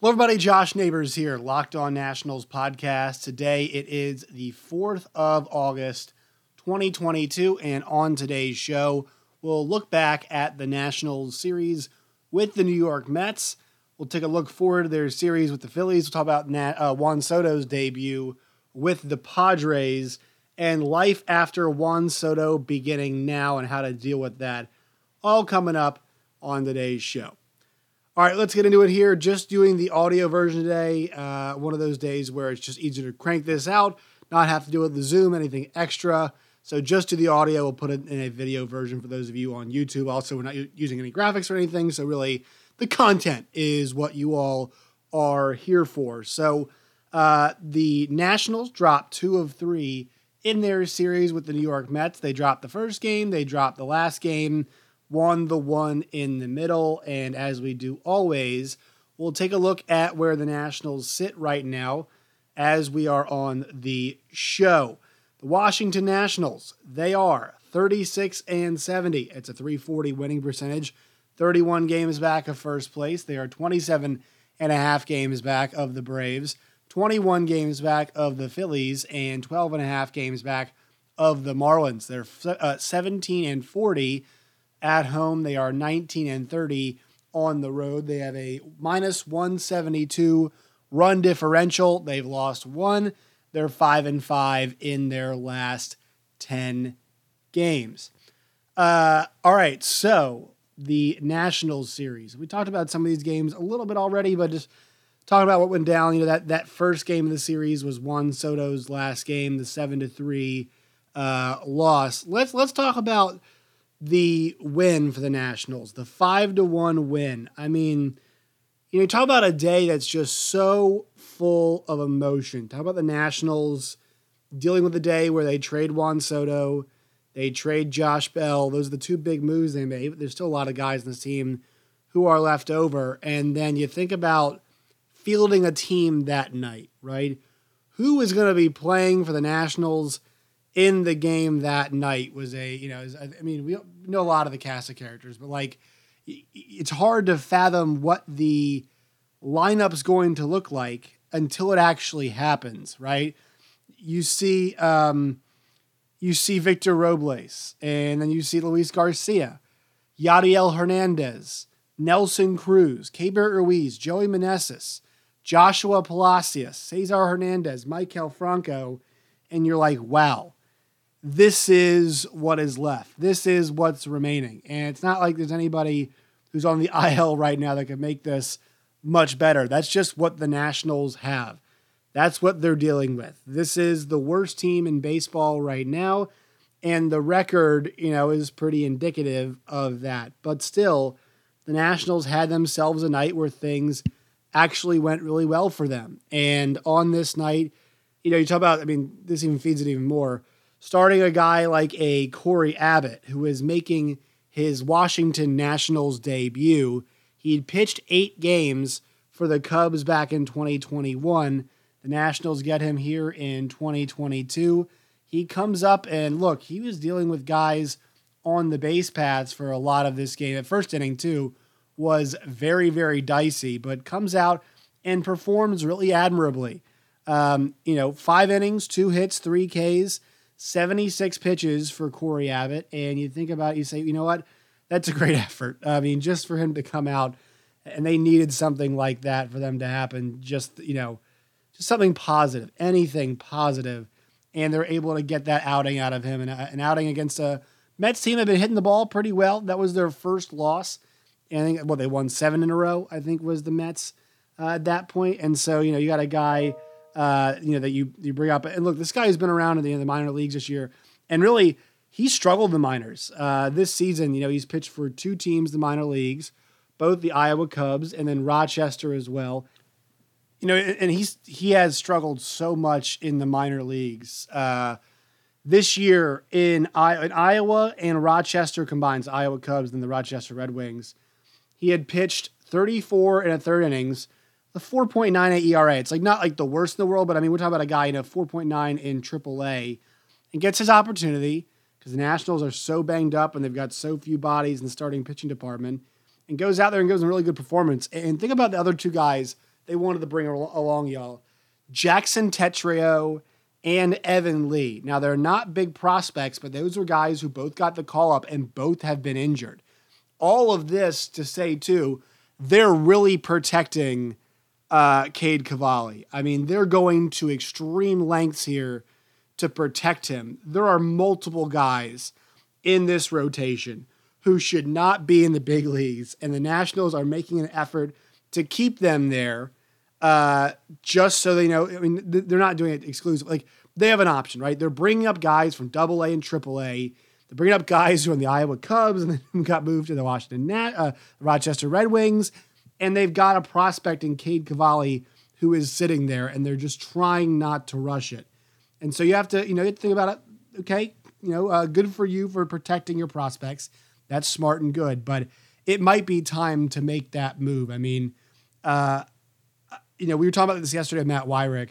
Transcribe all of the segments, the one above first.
Hello, everybody. Josh Neighbors here, Locked On Nationals podcast. Today it is the 4th of August, 2022. And on today's show, we'll look back at the Nationals series with the New York Mets. We'll take a look forward to their series with the Phillies. We'll talk about Nat, uh, Juan Soto's debut with the Padres and life after Juan Soto beginning now and how to deal with that. All coming up on today's show. All right, let's get into it here. Just doing the audio version today. Uh, one of those days where it's just easier to crank this out, not have to do with the Zoom, anything extra. So just do the audio. We'll put it in a video version for those of you on YouTube. Also, we're not using any graphics or anything. So really, the content is what you all are here for. So uh, the Nationals dropped two of three in their series with the New York Mets. They dropped the first game. They dropped the last game won the one in the middle. And as we do always, we'll take a look at where the Nationals sit right now as we are on the show. The Washington Nationals, they are 36 and 70. It's a 340 winning percentage. 31 games back of first place. They are 27 and a half games back of the Braves, 21 games back of the Phillies, and 12 and a half games back of the Marlins. They're uh, 17 and 40 at home. They are 19 and 30 on the road. They have a minus 172 run differential. They've lost one. They're 5 and 5 in their last 10 games. Uh, all right, so the Nationals series. We talked about some of these games a little bit already, but just talking about what went down. You know that that first game of the series was Juan Soto's last game, the seven to three uh, loss. Let's let's talk about the win for the Nationals, the five to one win. I mean, you know, talk about a day that's just so full of emotion. Talk about the Nationals dealing with the day where they trade Juan Soto, they trade Josh Bell. Those are the two big moves they made. But there's still a lot of guys in this team who are left over. And then you think about fielding a team that night, right? Who is going to be playing for the Nationals? In the game that night was a you know I mean we know a lot of the cast of characters, but like it's hard to fathom what the lineup's going to look like until it actually happens, right? You see um, you see Victor Robles, and then you see Luis Garcia, Yadiel Hernandez, Nelson Cruz, Keibert Ruiz, Joey Meneses, Joshua Palacios, Cesar Hernandez, Maikel Franco, and you're like, wow, this is what is left. This is what's remaining. And it's not like there's anybody who's on the IL right now that could make this much better. That's just what the Nationals have. That's what they're dealing with. This is the worst team in baseball right now. And the record, you know, is pretty indicative of that. But still, the Nationals had themselves a night where things actually went really well for them. And on this night, you know, you talk about, I mean, this even feeds it even more starting a guy like a Cory Abbott, who is making his Washington Nationals debut. He'd pitched eight games for the Cubs back in 2021. The Nationals get him here in 2022. He comes up and look, he was dealing with guys on the base paths for a lot of this game. The first inning, too, was very, very dicey, but comes out and performs really admirably. Um, you know, five innings, two hits, three Ks. 76 pitches for Cory Abbott. And you think about it, you say, you know what? That's a great effort. I mean, just for him to come out and they needed something like that for them to happen, just, you know, just something positive, anything positive. And they're able to get that outing out of him and an outing against a Mets team had been hitting the ball pretty well. That was their first loss. And I think, well, they won seven in a row, I think was the Mets uh, at that point. And so, you know, you got a guy uh, you know, that you you bring up. And look, this guy has been around in the, in the minor leagues this year, and really he struggled the minors uh, this season. You know, he's pitched for two teams, the minor leagues, both the Iowa Cubs and then Rochester as well. You know, and he's he has struggled so much in the minor leagues. Uh, this year in, I- in Iowa and Rochester combines Iowa Cubs and the Rochester Red Wings. He had pitched 34 and a third innings the 4.98 ERA. It's like not like the worst in the world, but I mean, we're talking about a guy in a 4.9 in AAA and gets his opportunity because the Nationals are so banged up and they've got so few bodies in the starting pitching department and goes out there and gives a really good performance. And think about the other two guys they wanted to bring along y'all. Jackson Tetreault and Evan Lee. Now, they're not big prospects, but those are guys who both got the call up and both have been injured. All of this to say, too, they're really protecting uh, Cade Cavalli. I mean, they're going to extreme lengths here to protect him. There are multiple guys in this rotation who should not be in the big leagues, and the Nationals are making an effort to keep them there uh, just so they know. I mean, they're not doing it exclusive. Like they have an option, right? They're bringing up guys from Double A and Triple A. They're bringing up guys who are in the Iowa Cubs and then got moved to the Washington Nat, uh, Rochester Red Wings, and they've got a prospect in Cade Cavalli who is sitting there, and they're just trying not to rush it. And so you have to, you know, you think about it. Okay, you know, uh, good for you for protecting your prospects. That's smart and good, but it might be time to make that move. I mean, uh, you know, we were talking about this yesterday, Matt Weyrich.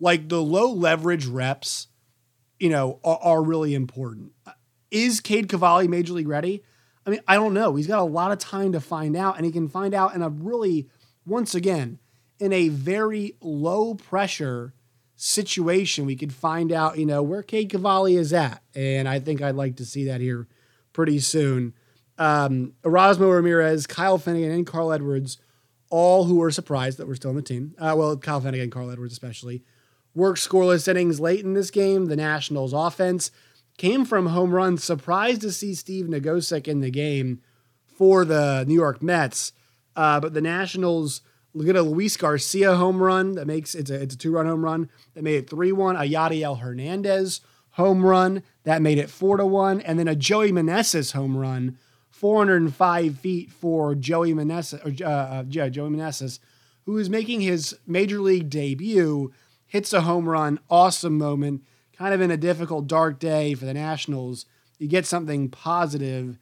Like the low leverage reps, you know, are, are really important. Is Cade Cavalli major league ready? I mean, I don't know. He's got a lot of time to find out, and he can find out in a really, once again, in a very low pressure situation. We could find out, you know, where Cade Cavalli is at, and I think I'd like to see that here pretty soon. Um, Erasmo Ramirez, Kyle Finnegan, and Carl Edwards all who were surprised that we're still on the team. Uh, well, Kyle Finnegan, Carl Edwards especially, worked scoreless innings late in this game. The Nationals offense came from home runs. Surprised to see Steve Nogosek in the game for the New York Mets. Uh, but the Nationals look at a Luis Garcia home run that makes it's a it's a two run home run that made it three one. A Yadiel Hernandez home run that made it four to one, and then a Joey Meneses home run 405 feet for Joey Meneses, or, uh, uh, yeah, Joey Meneses, who is making his major league debut, hits a home run, awesome moment, kind of in a difficult, dark day for the Nationals. You get something positive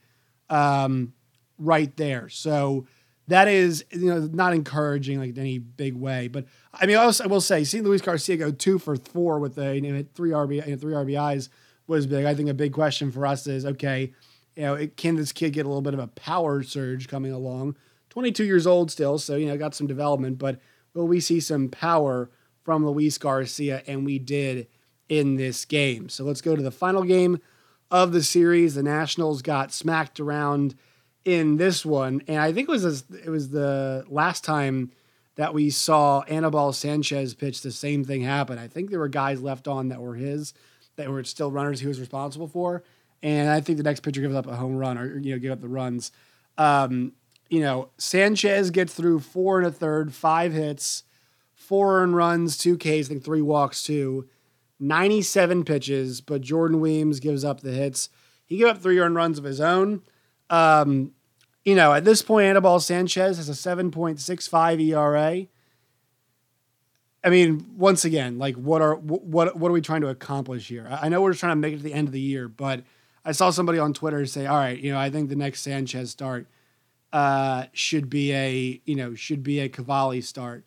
um, right there. So that is, you know, not encouraging like in any big way. But I mean, I, also, I will say, seeing Luis Garcia go two for four with a you know, three RBI, you know, three RBIs was big. I think a big question for us is okay you know, it, can this kid get a little bit of a power surge coming along? 22 years old still, so, you know, got some development, but will we see some power from Luis Garcia? And we did in this game. So let's go to the final game of the series. The Nationals got smacked around in this one, and I think it was it was the last time that we saw Anibal Sanchez pitch. The same thing happen. I think there were guys left on that were his, that were still runners he was responsible for, and I think the next pitcher gives up a home run or you know give up the runs. Um, you know, Sanchez gets through four and a third, five hits, four earned runs, two Ks, I think three walks, two, 97 pitches, but Jordan Weems gives up the hits. He gave up three earned runs of his own. Um, you know, at this point, Anibal Sanchez has a 7.65 ERA. I mean, once again, like what are what what are we trying to accomplish here? I know we're just trying to make it to the end of the year, but I saw somebody on Twitter say, "All right, you know, I think the next Sanchez start uh, should be a you know should be a Cavalli start."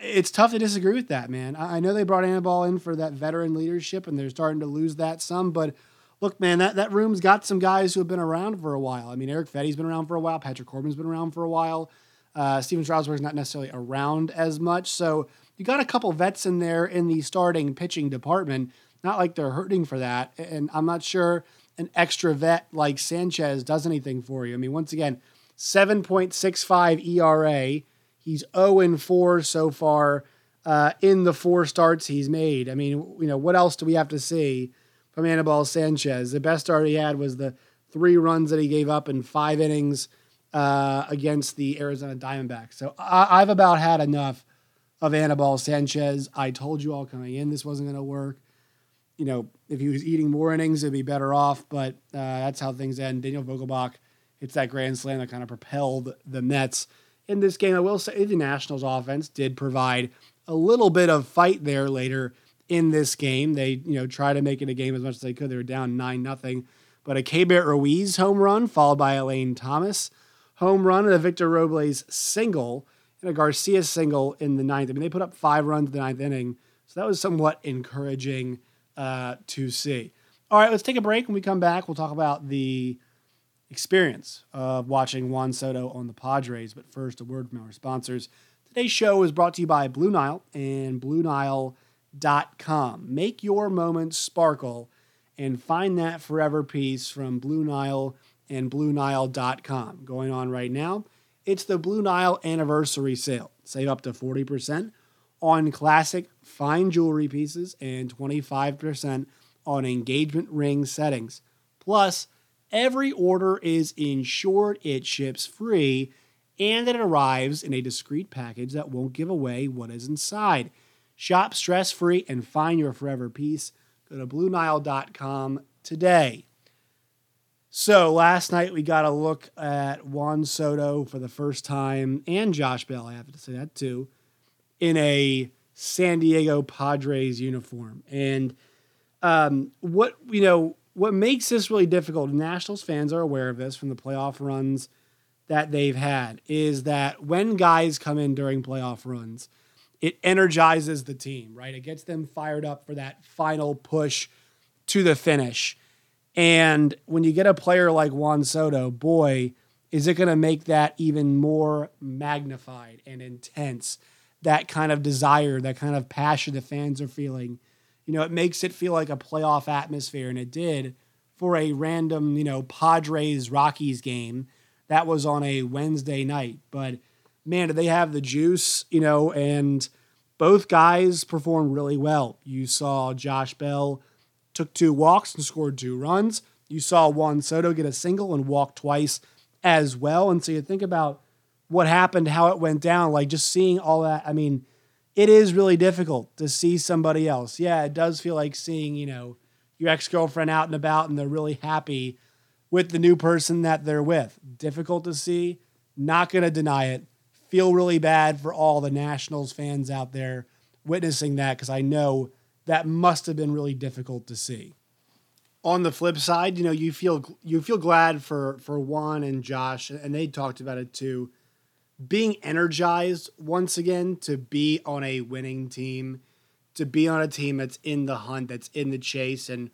It's tough to disagree with that, man. I know they brought Anibal in for that veteran leadership, and they're starting to lose that some. But look, man, that that room's got some guys who have been around for a while. I mean, Eric Fedde's been around for a while. Patrick Corbin's been around for a while. Uh, Stephen Strasburg's not necessarily around as much, so you got a couple vets in there in the starting pitching department. Not like they're hurting for that, and I'm not sure an extra vet like Sanchez does anything for you. I mean, once again, 7.65 ERA. He's 0 4 so far uh, in the four starts he's made. I mean, you know, what else do we have to see from Anibal Sanchez? The best start he had was the three runs that he gave up in five innings uh, against the Arizona Diamondbacks. So I- I've about had enough of Anibal Sanchez. I told you all coming in this wasn't going to work you know, if he was eating more innings, it'd be better off. But uh, that's how things end. Daniel Vogelbach hits that grand slam that kind of propelled the Mets in this game. I will say the Nationals offense did provide a little bit of fight there later in this game. They, you know, tried to make it a game as much as they could. They were down nine nothing, but a Keibert Ruiz home run followed by a Lane Thomas home run and a Victor Robles single and a Garcia single in the ninth. I mean, they put up five runs in the ninth inning, so that was somewhat encouraging uh, to see. All right, let's take a break. When we come back, we'll talk about the experience of watching Juan Soto on the Padres. But first, a word from our sponsors. Today's show is brought to you by Blue Nile and BlueNile.com. Make your moments sparkle and find that forever piece from Blue Nile and BlueNile.com. Going on right now, it's the Blue Nile anniversary sale. Save up to 40% on classic fine jewelry pieces and 25% on engagement ring settings. Plus, every order is insured, it ships free, and it arrives in a discreet package that won't give away what is inside. Shop stress free and find your forever piece. Go to BlueNile.com today. So last night we got a look at Juan Soto for the first time, and Josh Bell, I have to say that too, in a San Diego Padres uniform. And um, what you know, what makes this really difficult, Nationals fans are aware of this from the playoff runs that they've had, is that when guys come in during playoff runs, it energizes the team, right? It gets them fired up for that final push to the finish. And when you get a player like Juan Soto, boy, is it going to make that even more magnified and intense? That kind of desire, that kind of passion the fans are feeling. You know, it makes it feel like a playoff atmosphere, and it did for a random, you know, Padres Rockies game that was on a Wednesday night. But man, did they have the juice, you know, and both guys performed really well. You saw Josh Bell took two walks and scored two runs. You saw Juan Soto get a single and walk twice as well. And so you think about what happened, how it went down, like just seeing all that. I mean, it is really difficult to see somebody else. Yeah, it does feel like seeing, you know, your ex girlfriend out and about and they're really happy with the new person that they're with. Difficult to see. Not going to deny it. Feel really bad for all the Nationals fans out there witnessing that because I know that must have been really difficult to see. On the flip side, you know, you feel you feel glad for for Juan and Josh, and they talked about it too, being energized once again to be on a winning team, to be on a team that's in the hunt, that's in the chase. And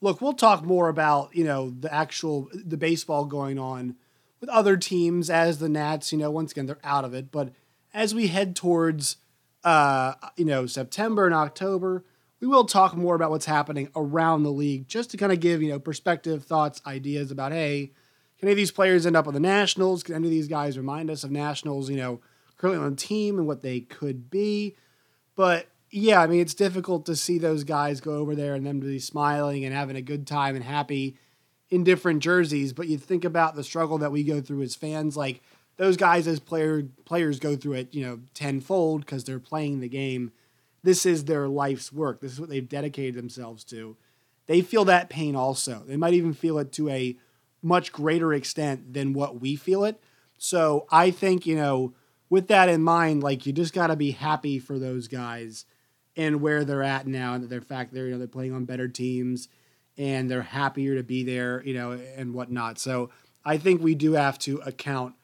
look, we'll talk more about you know the actual the baseball going on with other teams as the Nats. You know, once again they're out of it, but as we head towards uh, you know September and October we will talk more about what's happening around the league just to kind of give, you know, perspective, thoughts, ideas about, hey, can any of these players end up on the Nationals? Can any of these guys remind us of Nationals, you know, currently on the team and what they could be? But yeah, I mean, it's difficult to see those guys go over there and them to be smiling and having a good time and happy in different jerseys. But you think about the struggle that we go through as fans, like those guys as player players go through it, you know, tenfold because they're playing the game this is their life's work. This is what they've dedicated themselves to. They feel that pain also. They might even feel it to a much greater extent than what we feel it. So I think, you know, with that in mind, like you just got to be happy for those guys and where they're at now and the fact they're, you know, they're playing on better teams and they're happier to be there, you know, and whatnot. So I think we do have to account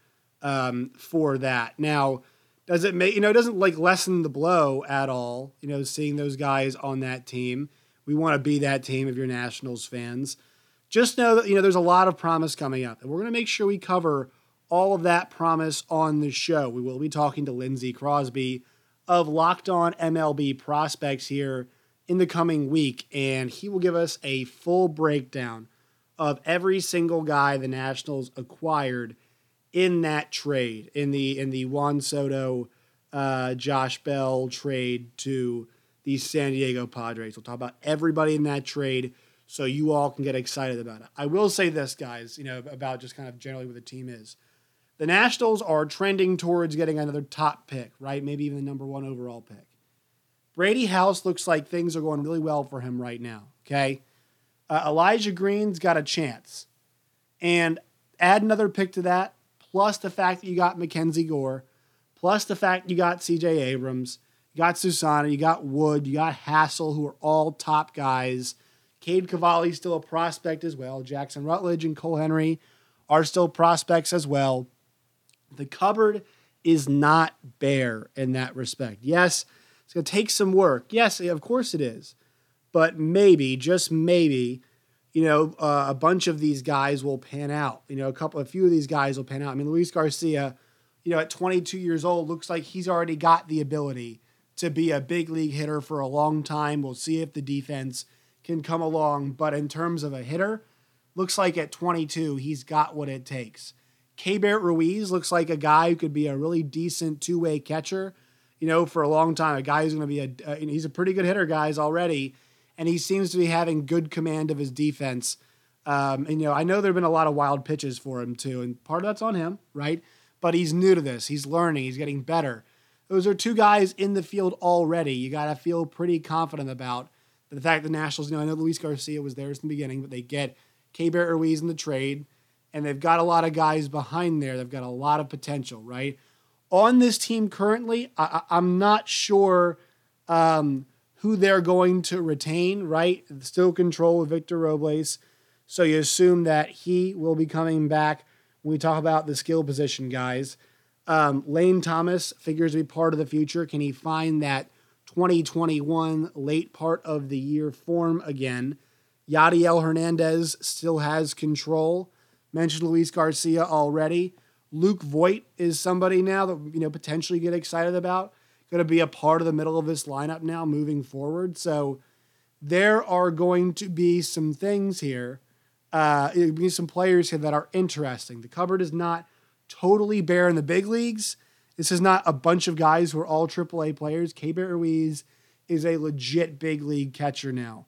um, for that. Now, does it make you know it doesn't like lessen the blow at all you know seeing those guys on that team we want to be that team if you're nationals fans just know that you know there's a lot of promise coming up and we're going to make sure we cover all of that promise on the show we will be talking to lindsey crosby of locked on mlb prospects here in the coming week and he will give us a full breakdown of every single guy the nationals acquired in that trade in the in the Juan Soto, uh, Josh Bell trade to the San Diego Padres. We'll talk about everybody in that trade so you all can get excited about it. I will say this, guys, you know, about just kind of generally what the team is. The Nationals are trending towards getting another top pick, right? Maybe even the number one overall pick. Brady House looks like things are going really well for him right now. Okay. Uh, Elijah Green's got a chance. And add another pick to that plus the fact that you got Mackenzie Gore, plus the fact you got CJ Abrams, you got Susana, you got Wood, you got Hassell, who are all top guys. Cade Cavalli's still a prospect as well. Jackson Rutledge and Cole Henry are still prospects as well. The cupboard is not bare in that respect. Yes, it's going to take some work. Yes, of course it is. But maybe, just maybe, you know, uh, a bunch of these guys will pan out. You know, a couple, a few of these guys will pan out. I mean, Luis Garcia, you know, at 22 years old, looks like he's already got the ability to be a big league hitter for a long time. We'll see if the defense can come along. But in terms of a hitter, looks like at 22, he's got what it takes. Keibert Ruiz looks like a guy who could be a really decent two way catcher, you know, for a long time. A guy who's going to be a, uh, he's a pretty good hitter, guys, already. And he seems to be having good command of his defense. Um, and, you know, I know there have been a lot of wild pitches for him, too. And part of that's on him, right? But he's new to this. He's learning, he's getting better. Those are two guys in the field already. You got to feel pretty confident about the fact that the Nationals, you know, I know Luis Garcia was there in the beginning, but they get Keibert Ruiz in the trade, and they've got a lot of guys behind there. They've got a lot of potential, right? On this team currently, I, am not sure um, who they're going to retain, right? Still control with Victor Robles. So you assume that he will be coming back when we talk about the skill position guys. Um, Lane Thomas figures to be part of the future. Can he find that 2021 late part of the year form again? Yadiel Hernandez still has control. Mentioned Luis Garcia already. Luke Voit is somebody now that you know potentially get excited about. Going to be a part of the middle of this lineup now moving forward. So there are going to be some things here. Uh, some players here that are interesting. The cupboard is not totally bare in the big leagues. This is not a bunch of guys who are all AAA players. Keibert Ruiz is a legit big league catcher now.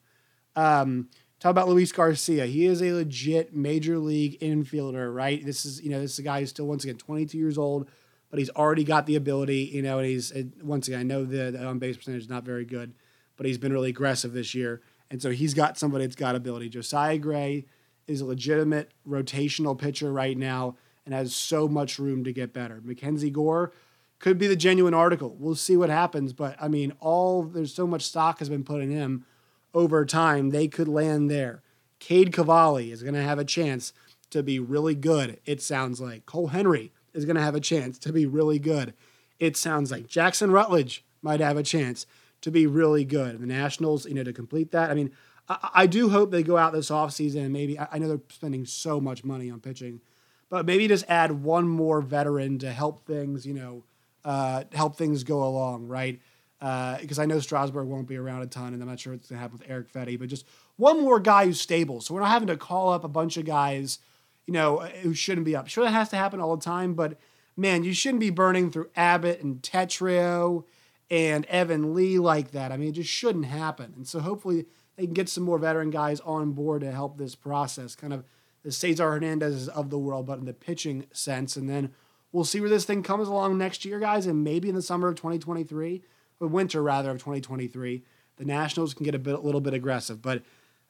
Um, talk about Luis Garcia. He is a legit major league infielder, right? This is, you know, this is a guy who's still, once again, 22 years old, but he's already got the ability, you know, and he's, once again, I know the, the on base percentage is not very good, but he's been really aggressive this year. And so he's got somebody that's got ability. Josiah Gray is a legitimate rotational pitcher right now and has so much room to get better. Mackenzie Gore could be the genuine article. We'll see what happens, but I mean, all there's so much stock has been put in him over time. They could land there. Cade Cavalli is going to have a chance to be really good. It sounds like Cole Henry is going to have a chance to be really good. It sounds like Jackson Rutledge might have a chance to be really good. The Nationals, you know, to complete that. I mean, I, I do hope they go out this offseason and maybe I, I know they're spending so much money on pitching but maybe just add one more veteran to help things, you know, uh, help things go along, right? Because uh, I know Strasburg won't be around a ton, and I'm not sure what's going to happen with Eric Fedde, but just one more guy who's stable. So we're not having to call up a bunch of guys, you know, who shouldn't be up. Sure, that has to happen all the time, but man, you shouldn't be burning through Abbott and Tetreault and Evan Lee like that. I mean, it just shouldn't happen. And so hopefully they can get some more veteran guys on board to help this process kind of the Cesar Hernandez of the world, but in the pitching sense. And then we'll see where this thing comes along next year, guys, and maybe in the summer of 2023, or winter rather of 2023, the Nationals can get a bit, a little bit aggressive. But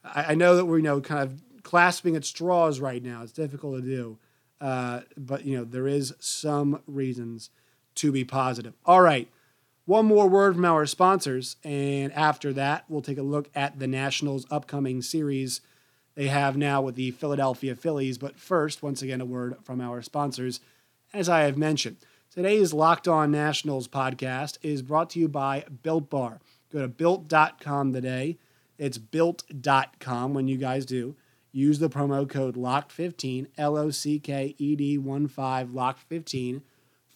I, I know that we're you know kind of clasping at straws right now. It's difficult to do, uh, but you know there is some reasons to be positive. All right. One more word from our sponsors, and after that, we'll take a look at the Nationals' upcoming series they have now with the Philadelphia Phillies. But first, once again, a word from our sponsors. As I have mentioned, today's Locked On Nationals podcast is brought to you by Built Bar. Go to built.com today. It's built.com when you guys do. Use the promo code LOCKED15, L O C K E D 1 5, LOCKED15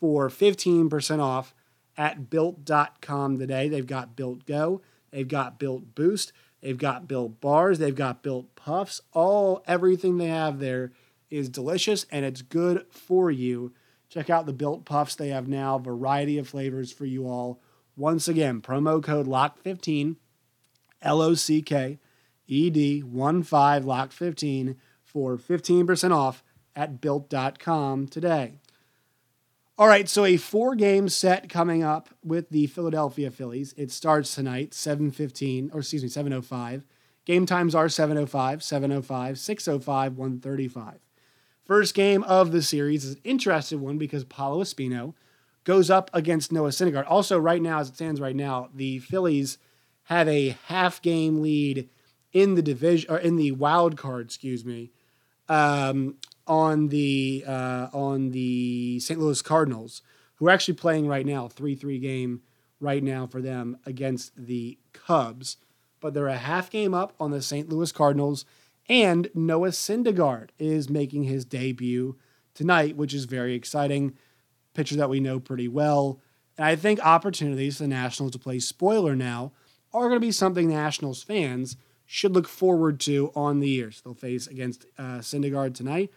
for 15% off at built.com today. They've got Built Go, they've got Built Boost, They've got built bars, they've got built puffs. All everything they have there is delicious and it's good for you. Check out the built puffs they have now, variety of flavors for you all. Once again, promo code LOCK15, L O C K E D 1 5 LOCK15 for 15% off at built.com today. All right, so a four game set coming up with the Philadelphia Phillies. It starts tonight, 7:15 or excuse me, 7:05. Game times are 7:05, 7:05, 6:05, 1:35. First game of the series is an interesting one because Paolo Espino goes up against Noah Syndergaard. Also, right now, as it stands right now, the Phillies have a half game lead in the division or in the wild card, excuse me, um, on the uh, on the St. Louis Cardinals, who are actually playing right now, three three game right now for them against the Cubs, but they're a half game up on the St. Louis Cardinals, and Noah Syndergaard is making his debut tonight, which is very exciting. pitcher that we know pretty well. And I think opportunities for the Nationals to play spoiler now are going to be something Nationals fans should look forward to on the year. So they'll face against uh, Syndergaard tonight.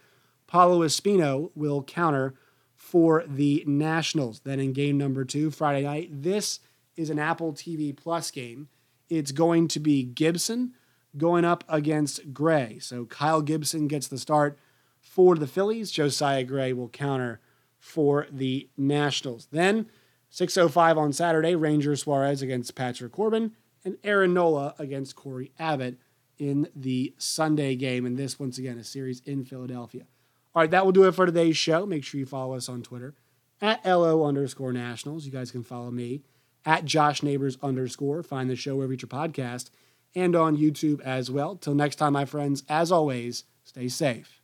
Paolo Espino will counter for the Nationals. Then in game number two, Friday night, this is an Apple TV Plus game. It's going to be Gibson going up against Gray. So Kyle Gibson gets the start for the Phillies. Josiah Gray will counter for the Nationals. Then 6:05 on Saturday, Ranger Suarez against Patrick Corbin and Aaron Nola against Cory Abbott in the Sunday game. And this, once again, a series in Philadelphia. All right, that will do it for today's show. Make sure you follow us on Twitter at LO underscore nationals. You guys can follow me at Josh Neighbors underscore. Find the show wherever you your podcast and on YouTube as well. Till next time, my friends, as always, stay safe